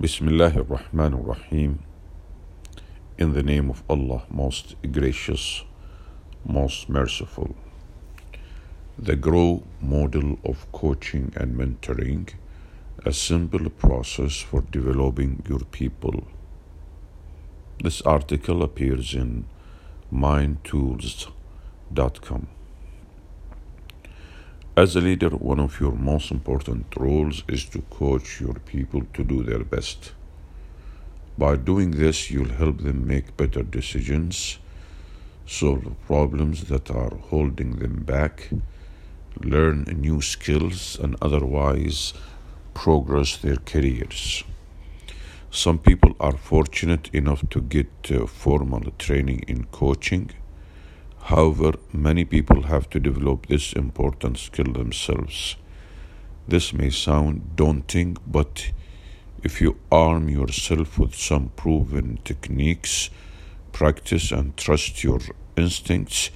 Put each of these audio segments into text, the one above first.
Bismillah ar-Rahman ar-Rahim. In the name of Allah, most gracious, most merciful. The GROW model of coaching and mentoring, a simple process for developing your people. This article appears in mindtools.com. As a leader, one of your most important roles is to coach your people to do their best. By doing this, you'll help them make better decisions, solve problems that are holding them back, learn new skills, and otherwise progress their careers. Some people are fortunate enough to get uh, formal training in coaching However, many people have to develop this important skill themselves. This may sound daunting, but if you arm yourself with some proven techniques, practice, and trust your instincts,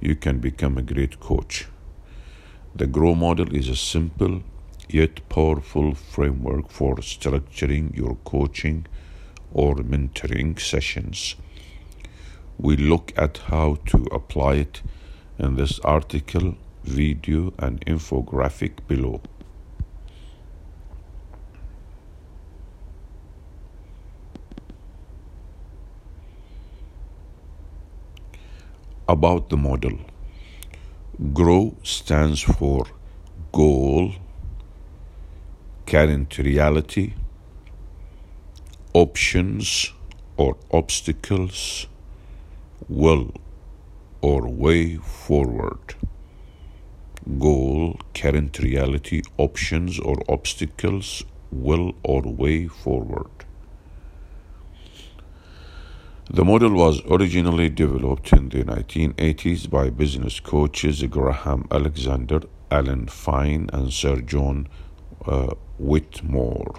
you can become a great coach. The GROW model is a simple yet powerful framework for structuring your coaching or mentoring sessions we look at how to apply it in this article, video, and infographic below. About the model GROW stands for Goal, Current Reality, Options or Obstacles will or way forward. Goal, current reality, options or obstacles, will or way forward. The model was originally developed in the 1980s by business coaches Graham Alexander, Alan Fine, and Sir John uh, Whitmore.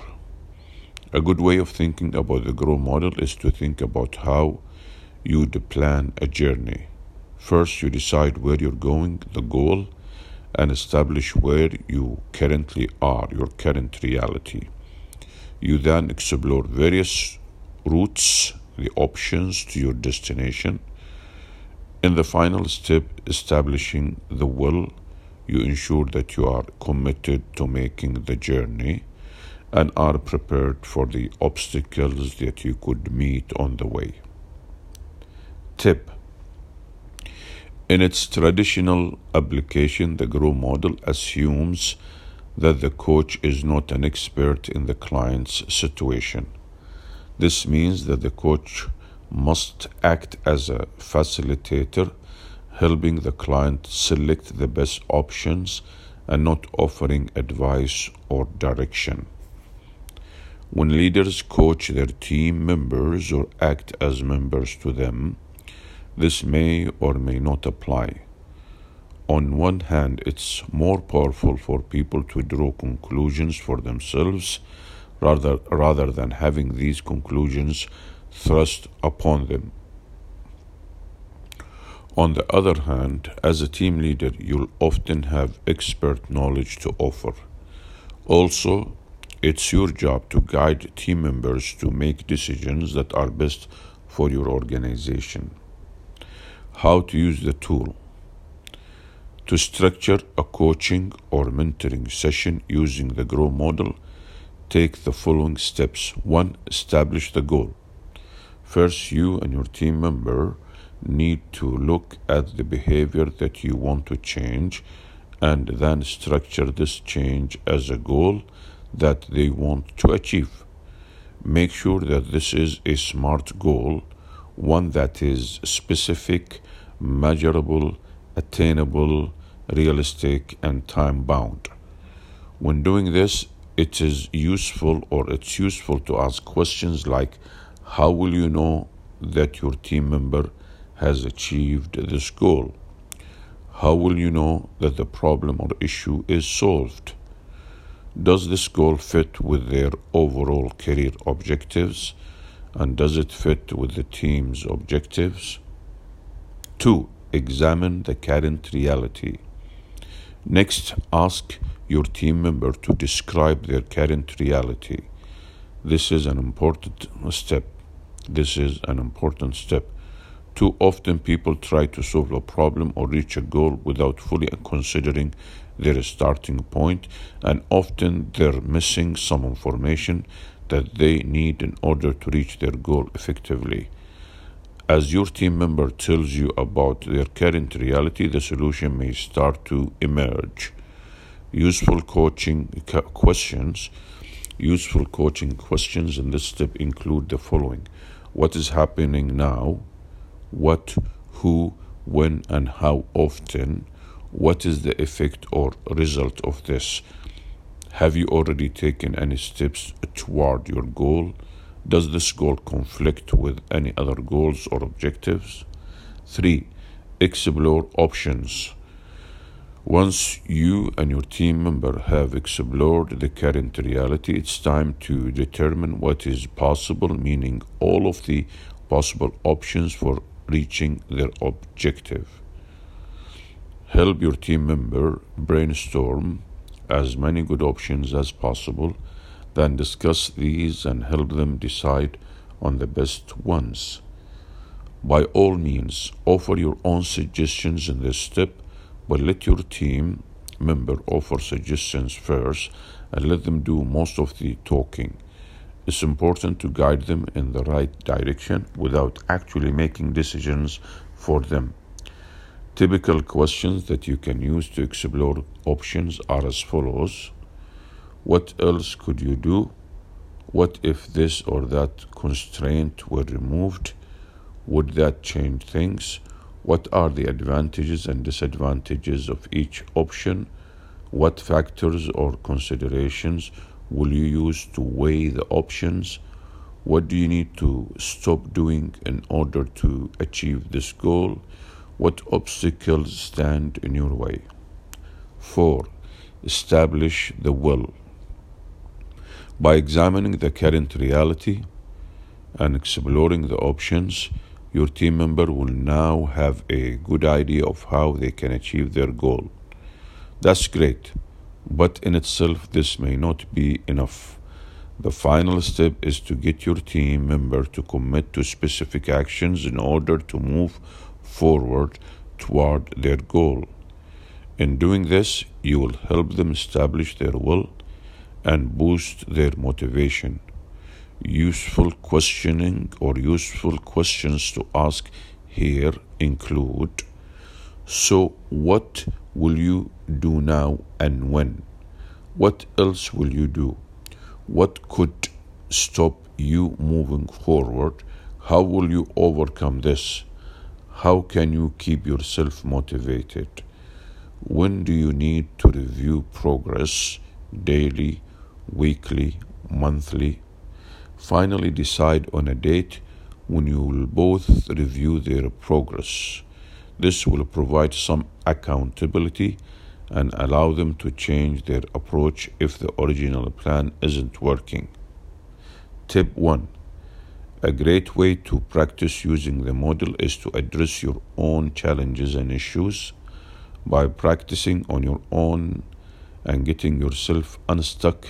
A good way of thinking about the GROW model is to think about how you plan a journey. First, you decide where you're going, the goal, and establish where you currently are, your current reality. You then explore various routes, the options to your destination. In the final step, establishing the will, you ensure that you are committed to making the journey and are prepared for the obstacles that you could meet on the way. Tip In its traditional application, the GROW model assumes that the coach is not an expert in the client's situation. This means that the coach must act as a facilitator, helping the client select the best options and not offering advice or direction. When leaders coach their team members or act as members to them, this may or may not apply. On one hand, it's more powerful for people to draw conclusions for themselves rather, rather than having these conclusions thrust upon them. On the other hand, as a team leader, you'll often have expert knowledge to offer. Also, it's your job to guide team members to make decisions that are best for your organization how to use the tool. To structure a coaching or mentoring session using the GROW model, take the following steps. 1. Establish the goal. First, you and your team member need to look at the behavior that you want to change and then structure this change as a goal that they want to achieve. Make sure that this is a SMART goal, one that is specific, measurable, attainable, realistic, and time bound. When doing this, it is useful or it's useful to ask questions like how will you know that your team member has achieved this goal? How will you know that the problem or issue is solved? Does this goal fit with their overall career objectives? And does it fit with the team's objectives? 2. Examine the current reality. Next, ask your team member to describe their current reality. This is an important step. This is an important step. Too often, people try to solve a problem or reach a goal without fully considering their starting point, and often they're missing some information that they need in order to reach their goal effectively. As your team member tells you about their current reality, the solution may start to emerge. Useful coaching questions. Useful coaching questions in this step include the following What is happening now? What, who, when, and how often? What is the effect or result of this? Have you already taken any steps toward your goal? Does this goal conflict with any other goals or objectives? 3. Explore options. Once you and your team member have explored the current reality, it's time to determine what is possible, meaning all of the possible options for reaching their objective. Help your team member brainstorm as many good options as possible then discuss these and help them decide on the best ones. By all means, offer your own suggestions in this step, but let your team member offer suggestions first and let them do most of the talking. It's important to guide them in the right direction without actually making decisions for them. Typical questions that you can use to explore options are as follows what else could you do? What if this or that constraint were removed? Would that change things? What are the advantages and disadvantages of each option? What factors or considerations will you use to weigh the options? What do you need to stop doing in order to achieve this goal? What obstacles stand in your way? 4. Establish the will. By examining the current reality and exploring the options, your team member will now have a good idea of how they can achieve their goal. That's great, but in itself, this may not be enough. The final step is to get your team member to commit to specific actions in order to move forward toward their goal. In doing this, you will help them establish their will and boost their motivation. Useful questioning or useful questions to ask here include So, what will you do now and when? What else will you do? What could stop you moving forward? How will you overcome this? How can you keep yourself motivated? When do you need to review progress daily, weekly, monthly. Finally, decide on a date when you will both review their progress. This will provide some accountability and allow them to change their approach if the original plan isn't working. Tip 1 A great way to practice using the model is to address your own challenges and issues by practicing on your own and getting yourself unstuck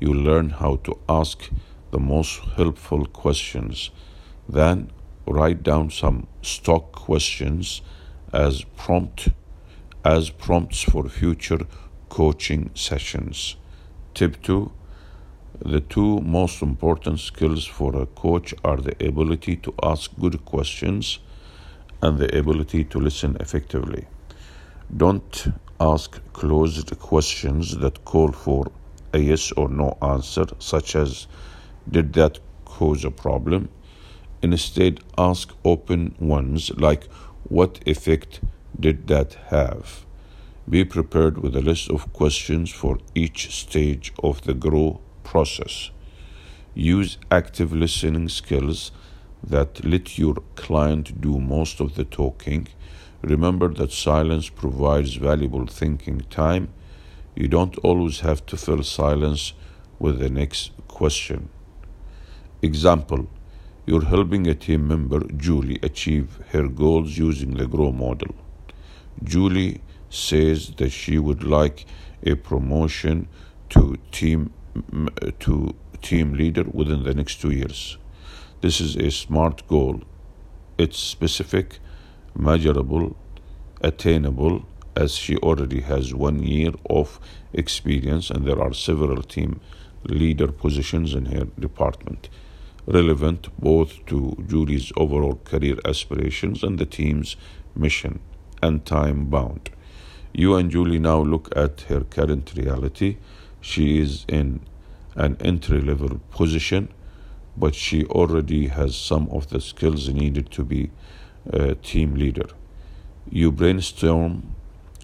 you learn how to ask the most helpful questions. Then write down some stock questions as prompt as prompts for future coaching sessions. Tip 2 The two most important skills for a coach are the ability to ask good questions and the ability to listen effectively. Don't ask closed questions that call for a yes or no answer, such as, Did that cause a problem? Instead, ask open ones like, What effect did that have? Be prepared with a list of questions for each stage of the grow process. Use active listening skills that let your client do most of the talking. Remember that silence provides valuable thinking time you don't always have to fill silence with the next question. Example You're helping a team member, Julie, achieve her goals using the GROW model. Julie says that she would like a promotion to team to team leader within the next two years. This is a SMART goal. It's specific, measurable, attainable, as she already has one year of experience and there are several team leader positions in her department, relevant both to Julie's overall career aspirations and the team's mission, and time bound. You and Julie now look at her current reality. She is in an entry level position, but she already has some of the skills needed to be a team leader. You brainstorm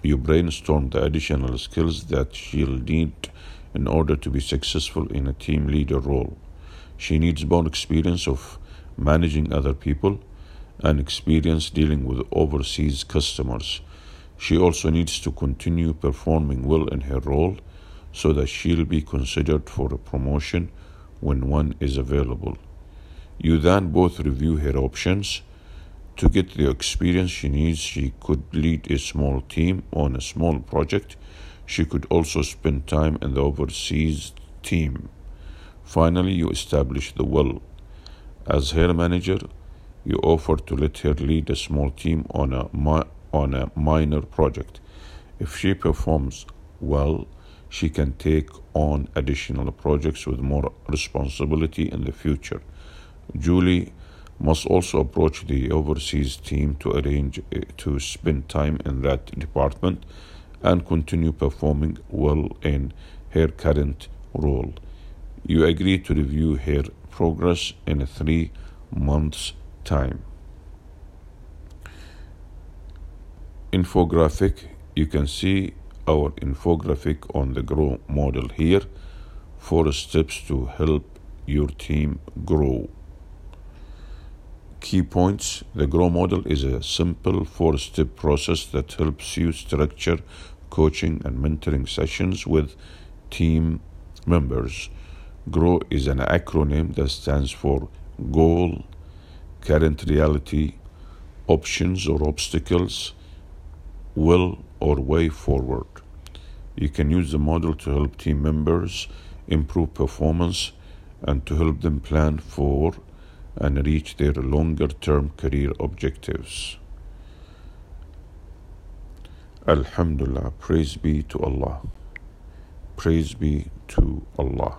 you brainstorm the additional skills that she'll need in order to be successful in a team leader role. She needs more experience of managing other people and experience dealing with overseas customers. She also needs to continue performing well in her role so that she'll be considered for a promotion when one is available. You then both review her options. To get the experience she needs, she could lead a small team on a small project. She could also spend time in the overseas team. Finally, you establish the will. As her manager, you offer to let her lead a small team on a, on a minor project. If she performs well, she can take on additional projects with more responsibility in the future. Julie must also approach the overseas team to arrange eh, to spend time in that department and continue performing well in her current role. You agree to review her progress in three months' time. Infographic you can see our infographic on the grow model here four steps to help your team grow Key points The GROW model is a simple four step process that helps you structure coaching and mentoring sessions with team members. GROW is an acronym that stands for Goal, Current Reality, Options or Obstacles, Will or Way Forward. You can use the model to help team members improve performance and to help them plan for and reach their longer term career objectives. Alhamdulillah, praise be to Allah. Praise be to Allah.